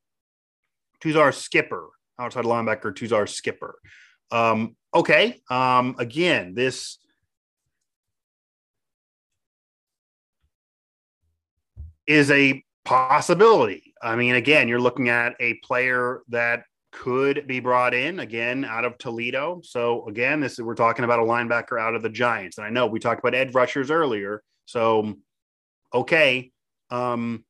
Tuzar Skipper outside linebacker, Tuzar Skipper. Um, okay. Um, again, this is a possibility. I mean, again, you're looking at a player that could be brought in again out of Toledo. So again, this is we're talking about a linebacker out of the Giants. And I know we talked about edge rushers earlier. So okay. Um,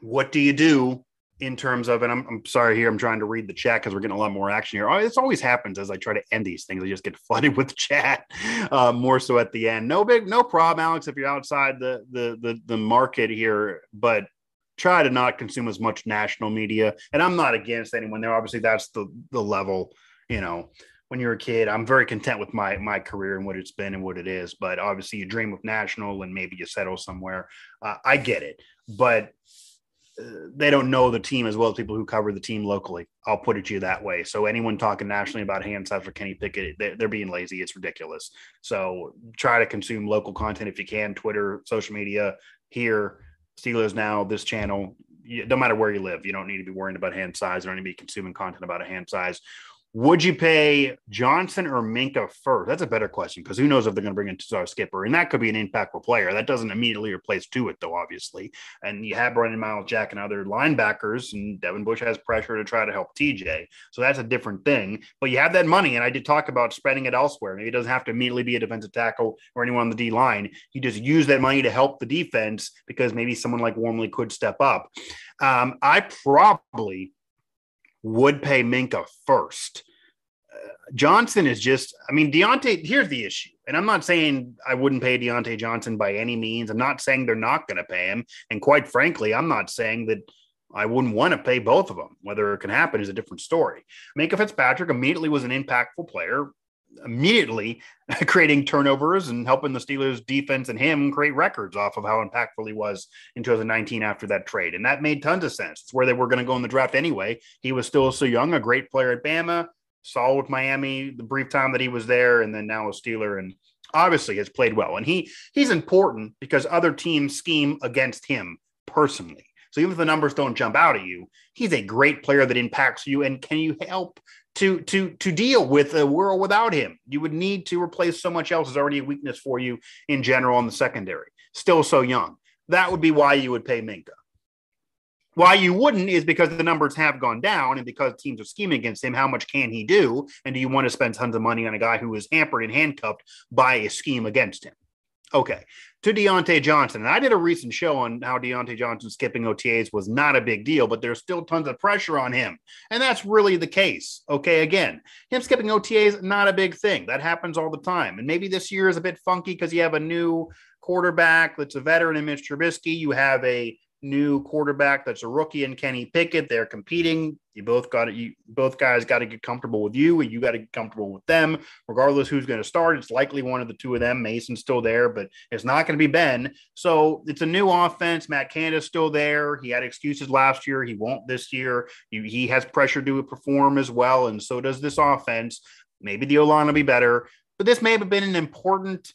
what do you do in terms of, and I'm, I'm sorry here, I'm trying to read the chat because we're getting a lot more action here. Oh, this always happens as I try to end these things. I just get flooded with chat, uh, more so at the end. No big, no problem, Alex, if you're outside the the the, the market here, but try to not consume as much national media. And I'm not against anyone there. Obviously, that's the the level, you know. When you're a kid, I'm very content with my my career and what it's been and what it is. But obviously, you dream of national and maybe you settle somewhere. Uh, I get it, but they don't know the team as well as people who cover the team locally. I'll put it to you that way. So anyone talking nationally about hand size for Kenny Pickett, they're, being lazy. It's ridiculous. So try to consume local content if you can. Twitter, social media, here, Steelers now, this channel. no matter where you live, you don't need to be worrying about hand size or need to be consuming content about a hand size Would you pay Johnson or Minkah first? That's a better question because who knows if they're going to bring in our skipper, and that could be an impactful player. That doesn't immediately replace Tuitt, though, obviously. And you have Brandon Myles Jack and other linebackers, and Devin Bush has pressure to try to help TJ. So that's a different thing. But you have that money, and I did talk about spreading it elsewhere. Maybe it doesn't have to immediately be a defensive tackle or anyone on the D line. You just use that money to help the defense because maybe someone like Wormley could step up. Um, I probably would pay Minkah first. Uh, Johnson is just, I mean, Diontae, here's the issue. And I'm not saying I wouldn't pay Diontae Johnson by any means. I'm not saying they're not going to pay him. And quite frankly, I'm not saying that I wouldn't want to pay both of them. Whether it can happen is a different story. Minkah Fitzpatrick immediately was an impactful player, immediately creating turnovers and helping the Steelers defense and him create records off of how impactful he was in 2019 after that trade. And that made tons of sense. It's where they were going to go in the draft anyway. He was still so young, a great player at Bama, saw with Miami the brief time that he was there, and then now a Steeler and obviously has played well. And he he's important because other teams scheme against him personally. So even if the numbers don't jump out at you, he's a great player that impacts you. And can you help to to to deal with a world without him. You would need to replace so much else is already a weakness for you in general in the secondary. Still so young. That would be why you would pay Minkah. Why you wouldn't is because the numbers have gone down and because teams are scheming against him. How much can he do? And do you want to spend tons of money on a guy who is hampered and handcuffed by a scheme against him? Okay, to Diontae Johnson. And I did a recent show on how Diontae Johnson skipping OTAs was not a big deal, but there's still tons of pressure on him. And that's really the case. Okay, again, him skipping OTAs, not a big thing. That happens all the time. And maybe this year is a bit funky because you have a new quarterback that's a veteran in Mitch Trubisky. You have a new quarterback that's a rookie and Kenny Pickett. They're competing. You both got to, you both guys got to get comfortable with you, and you got to get comfortable with them. Regardless who's going to start, it's likely one of the two of them. Mason's still there, but it's not going to be Ben. So it's a new offense. Matt Canada's still there. He had excuses last year. He won't this year. He, he has pressure to perform as well, and so does this offense. Maybe the O line will be better, but this may have been an important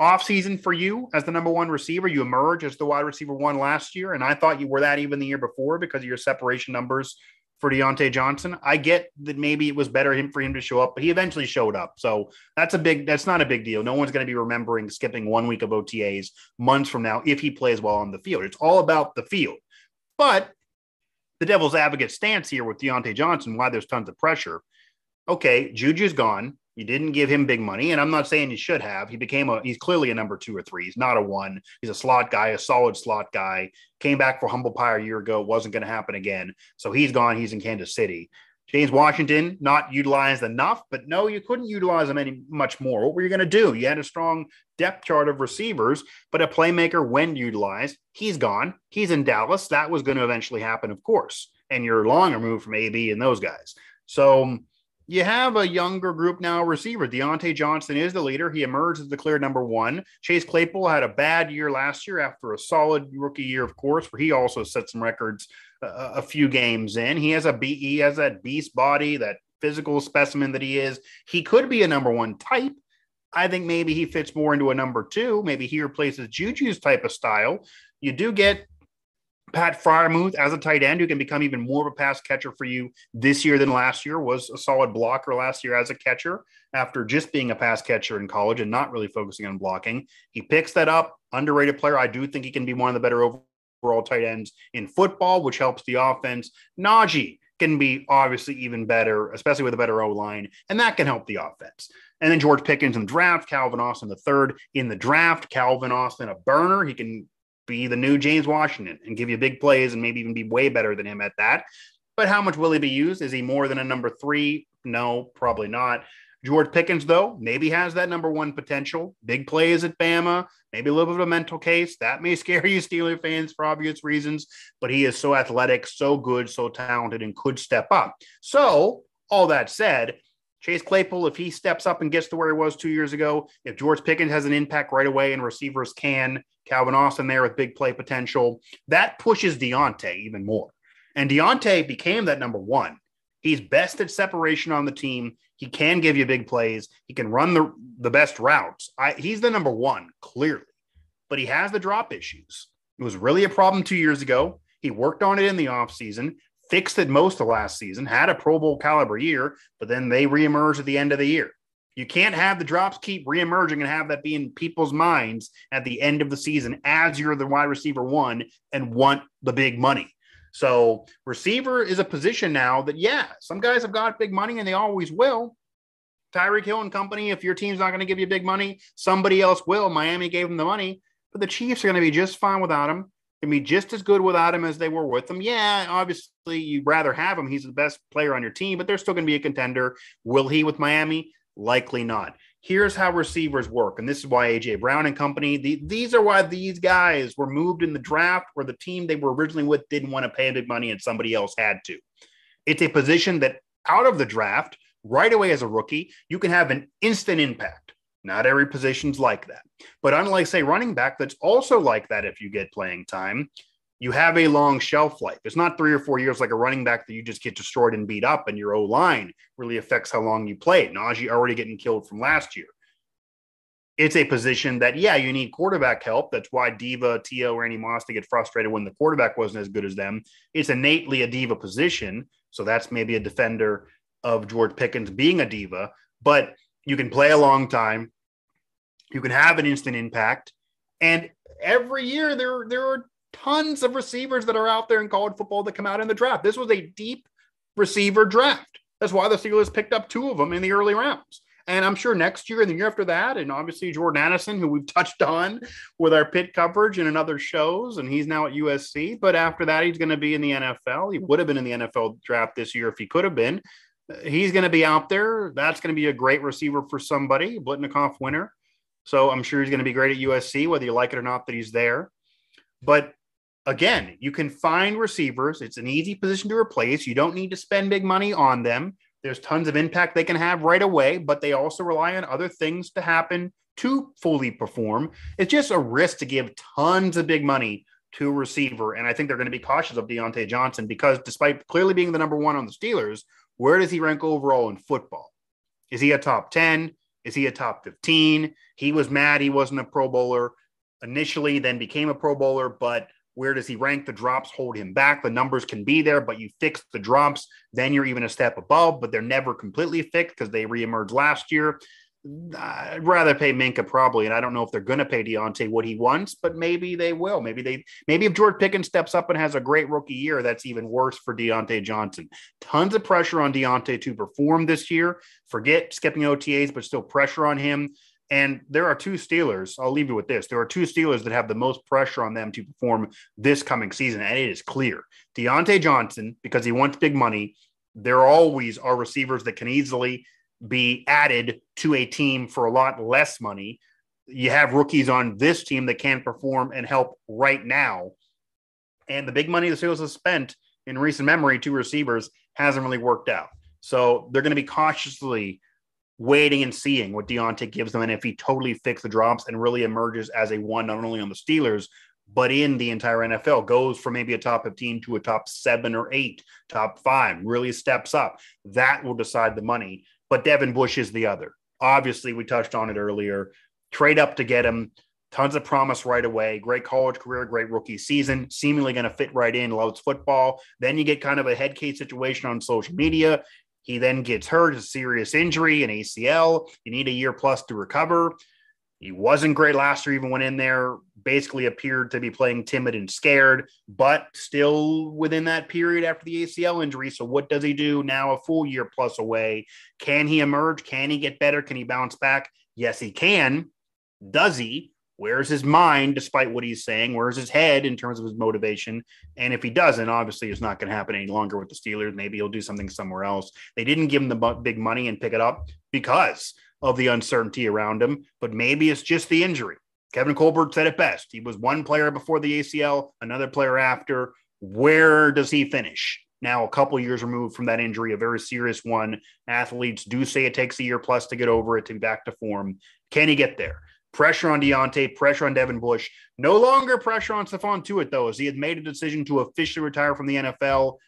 offseason for you as the number one receiver. You emerge as the wide receiver one last year, and I thought you were that even the year before because of your separation numbers for Diontae Johnson. I get that maybe it was better for him to show up, but he eventually showed up. So that's a big that's not a big deal. No one's going to be remembering skipping one week of OTAs months from now if he plays well on the field. It's all about the field. But the devil's advocate stance here with Diontae Johnson, why there's tons of pressure. Okay, Juju's gone. You didn't give him big money, and I'm not saying you should have. He became a he's clearly a number two or three. He's not a one. He's a slot guy, a solid slot guy. Came back for humble pie a year ago. Wasn't going to happen again. So he's gone. He's in Kansas City. James Washington not utilized enough, but no, you couldn't utilize him any much more. What were you going to do? You had a strong depth chart of receivers, but a playmaker when utilized, he's gone. He's in Dallas. That was going to eventually happen, of course. And you're long removed from AB and those guys. So you have a younger group now receiver. Diontae Johnson is the leader. He emerged as the clear number one. Chase Claypool had a bad year last year after a solid rookie year, of course, where he also set some records uh, a few games in. He has a a B, he has that beast body, that physical specimen that he is. He could be a number one type. I think maybe he fits more into a number two. Maybe he replaces Juju's type of style. You do get Pat Freiermuth as a tight end who can become even more of a pass catcher for you this year than last year was a solid blocker last year as a catcher after just being a pass catcher in college and not really focusing on blocking. He picks that up. Underrated player. I do think he can be one of the better overall tight ends in football, which helps the offense. Najee can be obviously even better, especially with a better O line, and that can help the offense. And then George Pickens in the draft, Calvin Austin the third in the draft, Calvin Austin a burner. He can be the new James Washington and give you big plays and maybe even be way better than him at that. But how much will he be used? Is he more than a number three? No, probably not. George Pickens, though, maybe has that number one potential. Big plays at Bama, maybe a little bit of a mental case. That may scare you, Steeler fans, for obvious reasons, but he is so athletic, so good, so talented, and could step up. So, all that said, Chase Claypool, if he steps up and gets to where he was two years ago, if George Pickens has an impact right away and receivers can, Calvin Austin there with big play potential, that pushes Diontae even more. And Diontae became that number one. He's best at separation on the team. He can give you big plays. He can run the, the best routes. I, he's the number one, clearly, but he has the drop issues. It was really a problem two years ago. He worked on it in the offseason fixed it most of last season, had a Pro Bowl caliber year, but then they reemerged at the end of the year. You can't have the drops keep reemerging and have that be in people's minds at the end of the season as you're the wide receiver one and want the big money. So, receiver is a position now that, yeah, some guys have got big money and they always will. Tyreek Hill and company, if your team's not going to give you big money, somebody else will. Miami gave them the money, but the Chiefs are going to be just fine without him. To be just as good without him as they were with him. Yeah, obviously you'd rather have him. He's the best player on your team, but they're still going to be a contender. Will he with Miami? Likely not. Here's how receivers work, and this is why AJ Brown and company. The, these are why these guys were moved in the draft, where the team they were originally with didn't want to pay big money, and somebody else had to. It's a position that out of the draft right away as a rookie, you can have an instant impact. Not every position's like that. But unlike, say, running back, that's also like that if you get playing time, you have a long shelf life. It's not three or four years like a running back that you just get destroyed and beat up, and your O line really affects how long you play. Najee already getting killed from last year. It's a position that, yeah, you need quarterback help. That's why Diva, T.O., Randy Moss to get frustrated when the quarterback wasn't as good as them. It's innately a Diva position. So that's maybe a defender of George Pickens being a diva, but you can play a long time. You can have an instant impact. And every year there, there are tons of receivers that are out there in college football that come out in the draft. This was a deep receiver draft. That's why the Steelers picked up two of them in the early rounds. And I'm sure next year and the year after that, and obviously Jordan Addison, who we've touched on with our pit coverage and in other shows, and he's now at USC. But after that, he's going to be in the NFL. He would have been in the NFL draft this year if he could have been he's going to be out there. That's going to be a great receiver for somebody, Biletnikoff winner. So I'm sure he's going to be great at USC, whether you like it or not that he's there. But again, you can find receivers. It's an easy position to replace. You don't need to spend big money on them. There's tons of impact they can have right away, but they also rely on other things to happen to fully perform. It's just a risk to give tons of big money to a receiver. And I think they're going to be cautious of Diontae Johnson because despite clearly being the number one on the Steelers, where does he rank overall in football? Is he a top 10? Is he a top 15? He was mad he wasn't a Pro Bowler initially, then became a Pro Bowler, but where does he rank? The drops hold him back. The numbers can be there, but you fix the drops, then you're even a step above, but they're never completely fixed because they reemerged last year. I'd rather pay Minkah probably, and I don't know if they're going to pay Diontae what he wants, but maybe they will. Maybe they, maybe if George Pickens steps up and has a great rookie year, that's even worse for Diontae Johnson. Tons of pressure on Diontae to perform this year. Forget skipping OTAs, but still pressure on him. And there are two Steelers. I'll leave you with this. There are two Steelers that have the most pressure on them to perform this coming season, and it is clear. Diontae Johnson, because he wants big money, there always are receivers that can easily be added to a team for a lot less money. You have rookies on this team that can perform and help right now. And the big money the Steelers have spent in recent memory to receivers hasn't really worked out. So they're going to be cautiously waiting and seeing what Diontae gives them and if he totally fixes the drops and really emerges as a one, not only on the Steelers, but in the entire NFL, goes from maybe a top 15 to a top seven or eight, top five, really steps up. That will decide the money but Devin Bush is the other. Obviously, we touched on it earlier. Trade up to get him. Tons of promise right away. Great college career, great rookie season. Seemingly going to fit right in. Loves football. Then you get kind of a head case situation on social media. He then gets hurt, a serious injury, an ACL. You need a year plus to recover. He wasn't great last year, even went in there, basically appeared to be playing timid and scared, but still within that period after the ACL injury. So, what does he do now, a full year plus away? Can he emerge? Can he get better? Can he bounce back? Yes, he can. Does he? Where's his mind, despite what he's saying? Where's his head in terms of his motivation? And if he doesn't, obviously it's not going to happen any longer with the Steelers. Maybe he'll do something somewhere else. They didn't give him the big money and pick it up because of the uncertainty around him, but maybe it's just the injury. Kevin Colbert said it best. He was one player before the ACL, another player after. Where does he finish? Now, a couple years removed from that injury, a very serious one. Athletes do say it takes a year plus to get over it to be back to form. Can he get there? Pressure on Diontae, pressure on Devin Bush. No longer pressure on Stephon Tuitt, though, as he had made a decision to officially retire from the NFL.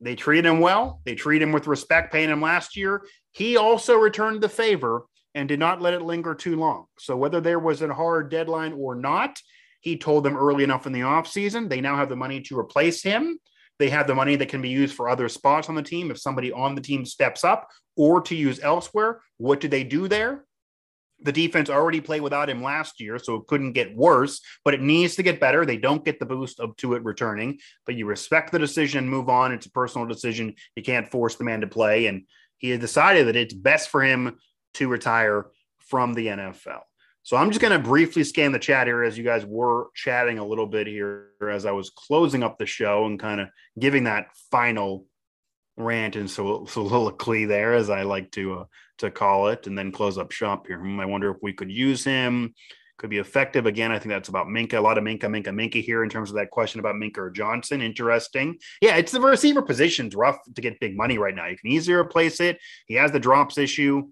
They treated him well. They treated him with respect, paying him last year. He also returned the favor and did not let it linger too long. So whether there was a hard deadline or not, he told them early enough in the offseason. They now have the money to replace him. they have the money that can be used for other spots on the team if somebody on the team steps up or to use elsewhere. What do they do there? The defense already played without him last year, so it couldn't get worse, but it needs to get better. They don't get the boost of Tuitt returning, but you respect the decision and move on. It's a personal decision. You can't force the man to play. And he had decided that it's best for him to retire from the NFL. So I'm just going to briefly scan the chat here as you guys were chatting a little bit here as I was closing up the show and kind of giving that final rant and so soliloquy there, as I like to uh, to call it, and then close up shop here. Hmm, I wonder if we could use him. Could be effective again. I think that's about Minkah. A lot of Minkah, Minkah, Minkah here in terms of that question about Minkah or Johnson. Interesting. Yeah, it's the receiver position's rough to get big money right now. You can easily replace it. He has the drops issue.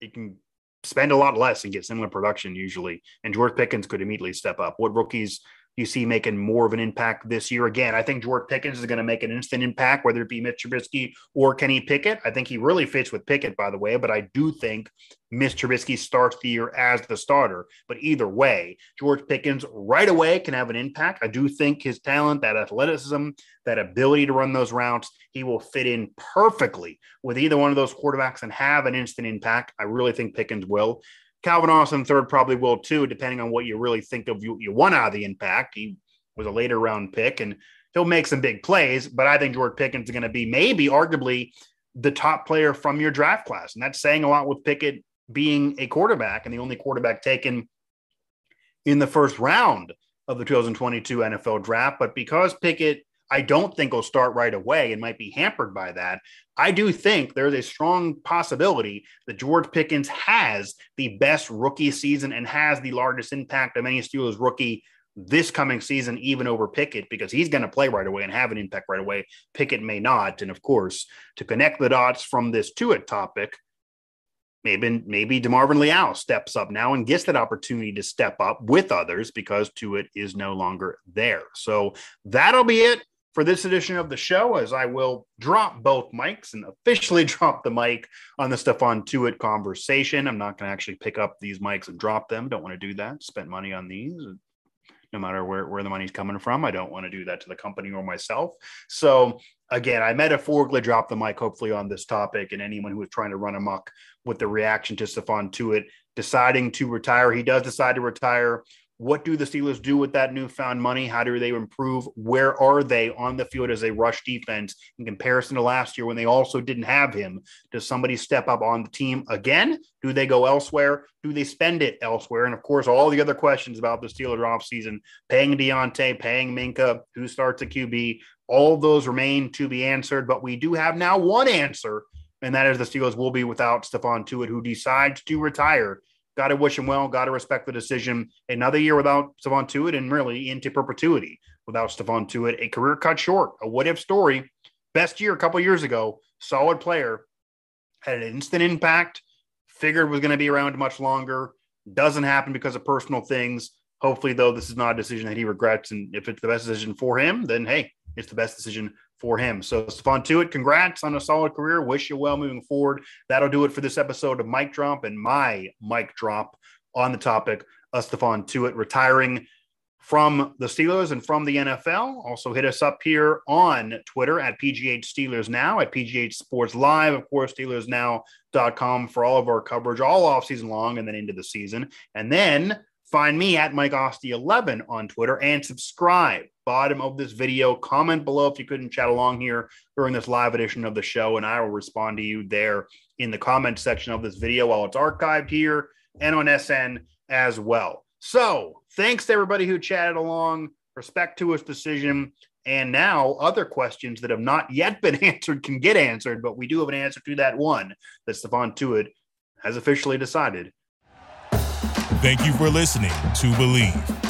You can spend a lot less and get similar production usually. And George Pickens could immediately step up. What rookies you see making more of an impact this year. Again, I think George Pickens is going to make an instant impact, whether it be Mitch Trubisky or Kenny Pickett. I think he really fits with Pickett, by the way, but I do think Mitch Trubisky starts the year as the starter. But either way, George Pickens right away can have an impact. I do think his talent, that athleticism, that ability to run those routes, he will fit in perfectly with either one of those quarterbacks and have an instant impact. I really think Pickens will. Calvin Austin third probably will too, depending on what you really think of you, you want out of the impact. He was a later round pick and he'll make some big plays, but I think George Pickens is going to be maybe arguably the top player from your draft class. And that's saying a lot with Pickett being a quarterback and the only quarterback taken in the first round of the 2022 NFL draft. But because Pickett I don't think will start right away and might be hampered by that. I do think there's a strong possibility that George Pickens has the best rookie season and has the largest impact of any Steelers rookie this coming season, even over Pickett, because he's going to play right away and have an impact right away. Pickett may not. And of course, to connect the dots from this Tuitt topic, maybe maybe DeMarvin Leal steps up now and gets that opportunity to step up with others because Tuitt is no longer there. So that'll be it for this edition of the show, as I will drop both mics and officially drop the mic on the Stephon Tuitt conversation. I'm not going to actually pick up these mics and drop them. Don't want to do that. Spent money on these. No matter where, where the money's coming from, I don't want to do that to the company or myself. So, again, I metaphorically drop the mic, hopefully, on this topic. And anyone who is trying to run amok with the reaction to Stephon Tuitt deciding to retire, he does decide to retire. What do the Steelers do with that newfound money? How do they improve? Where are they on the field as a rush defense in comparison to last year when they also didn't have him? Does somebody step up on the team again? Do they go elsewhere? Do they spend it elsewhere? And of course, all the other questions about the Steelers offseason, paying Diontae, paying Minkah, who starts a QB, all those remain to be answered. But we do have now one answer, and that is the Steelers will be without Stephon Tuitt, who decides to retire Got to wish him well. Got to respect the decision. Another year without Stephon Tuitt and really into perpetuity without Stephon Tuitt. A career cut short. A what if story. Best year a couple years ago. Solid player. Had an instant impact. Figured was going to be around much longer. Doesn't happen because of personal things. Hopefully, though, this is not a decision that he regrets. And if it's the best decision for him, then hey, it's the best decision for him. So, Stephon Tuitt, congrats on a solid career. Wish you well moving forward. That'll do it for this episode of Mike Drop and my mic drop on the topic of Stephon Tuitt retiring from the Steelers and from the NFL. Also, hit us up here on Twitter at PGH Steelers Now, at PGH Sports Live, of course, SteelersNow.com for all of our coverage all off season long and then into the season. And then Find me at Mike Asti11 on Twitter and subscribe. Bottom of this video, comment below if you couldn't chat along here during this live edition of the show, and I will respond to you there in the comment section of this video while it's archived here and on SN as well. So, thanks to everybody who chatted along. Respect to his decision. And now, other questions that have not yet been answered can get answered, but we do have an answer to that one that Stephon Tuitt has officially decided Thank you for listening to Bleav.